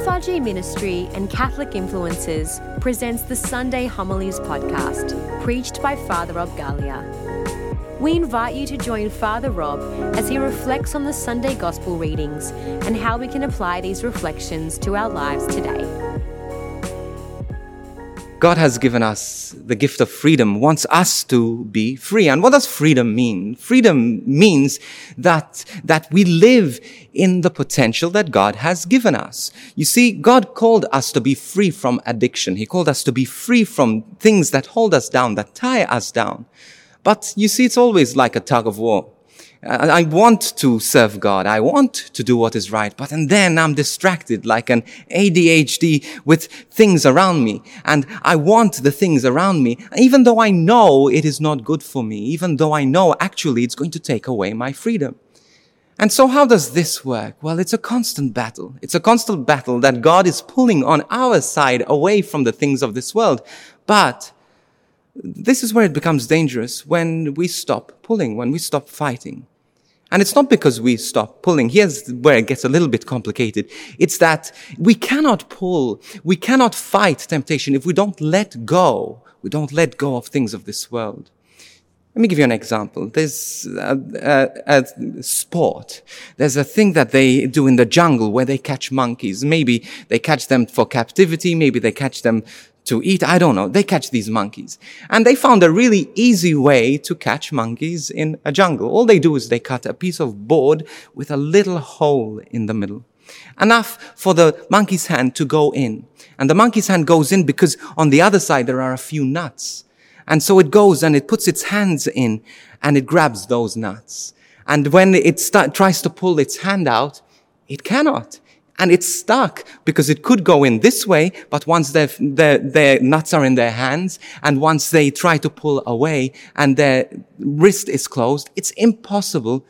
FRG Ministry and Catholic Influencers presents the Sunday Homilies podcast, preached by Father Rob Galea. We invite you to join Father Rob as he reflects on the Sunday Gospel readings and how we can apply these reflections to our lives today. God has given us the gift of freedom, wants us to be free. And what does freedom mean? Freedom means that, that we live in the potential that God has given us. You see, God called us to be free from addiction. He called us to be free from things that hold us down, that tie us down. But you see, it's always like a tug of war. I want to serve God. I want to do what is right. But and then I'm distracted like an ADHD with things around me. And I want the things around me, even though I know it is not good for me, even though I know actually it's going to take away my freedom. And so how does this work? Well, it's a constant battle. It's a constant battle that God is pulling on our side away from the things of this world. But this is where it becomes dangerous when we stop pulling, when we stop fighting. And it's not because we stop pulling. Here's where it gets a little bit complicated. It's that we cannot pull, we cannot fight temptation if we don't let go. We don't let go of things of this world. Let me give you an example. There's a, a, a, sport. There's a thing that they do in the jungle where they catch monkeys. Maybe they catch them for captivity. Maybe they catch them to eat. I don't know. They catch these monkeys. And they found a really easy way to catch monkeys in a jungle. All they do is they cut a piece of board with a little hole in the middle. Enough for the monkey's hand to go in. And the monkey's hand goes in because on the other side there are a few nuts. And so it goes and it puts its hands in and it grabs those nuts. And when it start, tries to pull its hand out, it cannot and it's stuck because it could go in this way, but once their, their, their nuts are in their hands and once they try to pull away and their wrist is closed, it's impossible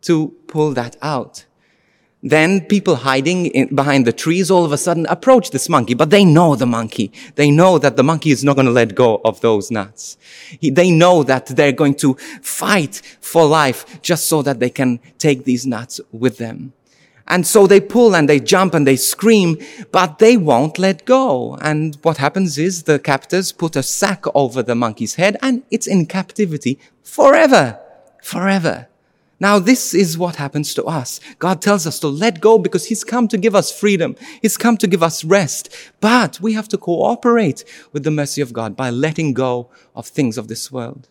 to pull that out. Then people hiding in, behind the trees all of a sudden approach this monkey, but they know the monkey. They know that the monkey is not going to let go of those nuts. He, they know that they're going to fight for life just so that they can take these nuts with them. And so they pull and they jump and they scream, but they won't let go. And what happens is the captors put a sack over the monkey's head and it's in captivity forever. Forever. Now, this is what happens to us. God tells us to let go because He's come to give us freedom. He's come to give us rest. But we have to cooperate with the mercy of God by letting go of things of this world.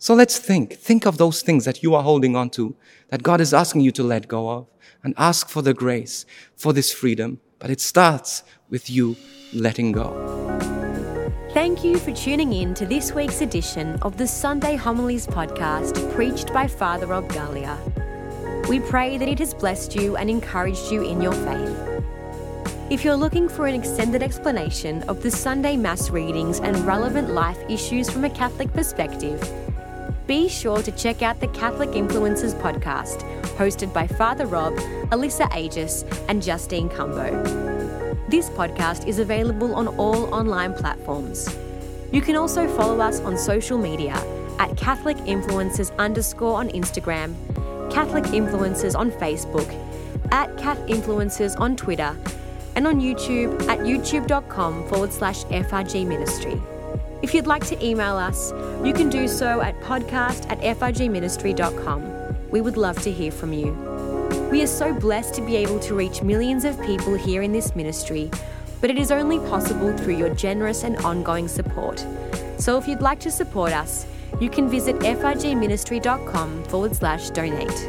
So let's think. Think of those things that you are holding on to, that God is asking you to let go of and ask for the grace for this freedom. But it starts with you letting go. Thank you for tuning in to this week's edition of the Sunday Homilies podcast preached by Father Rob Galea. We pray that it has blessed you and encouraged you in your faith. If you're looking for an extended explanation of the Sunday Mass readings and relevant life issues from a Catholic perspective, be sure to check out the Catholic Influencers podcast, hosted by Father Rob, Alyssa Agius, and Justine Cumbo. This podcast is available on all online platforms. You can also follow us on social media at Catholic Influencers underscore on Instagram, Catholic Influencers on Facebook, at Cat Influencers on Twitter, and on YouTube at youtube.com forward slash FRG Ministry. If you'd like to email us, you can do so at podcast at frgministry.com. We would love to hear from you. We are so blessed to be able to reach millions of people here in this ministry, but it is only possible through your generous and ongoing support. So if you'd like to support us, you can visit frgministry.com forward slash donate.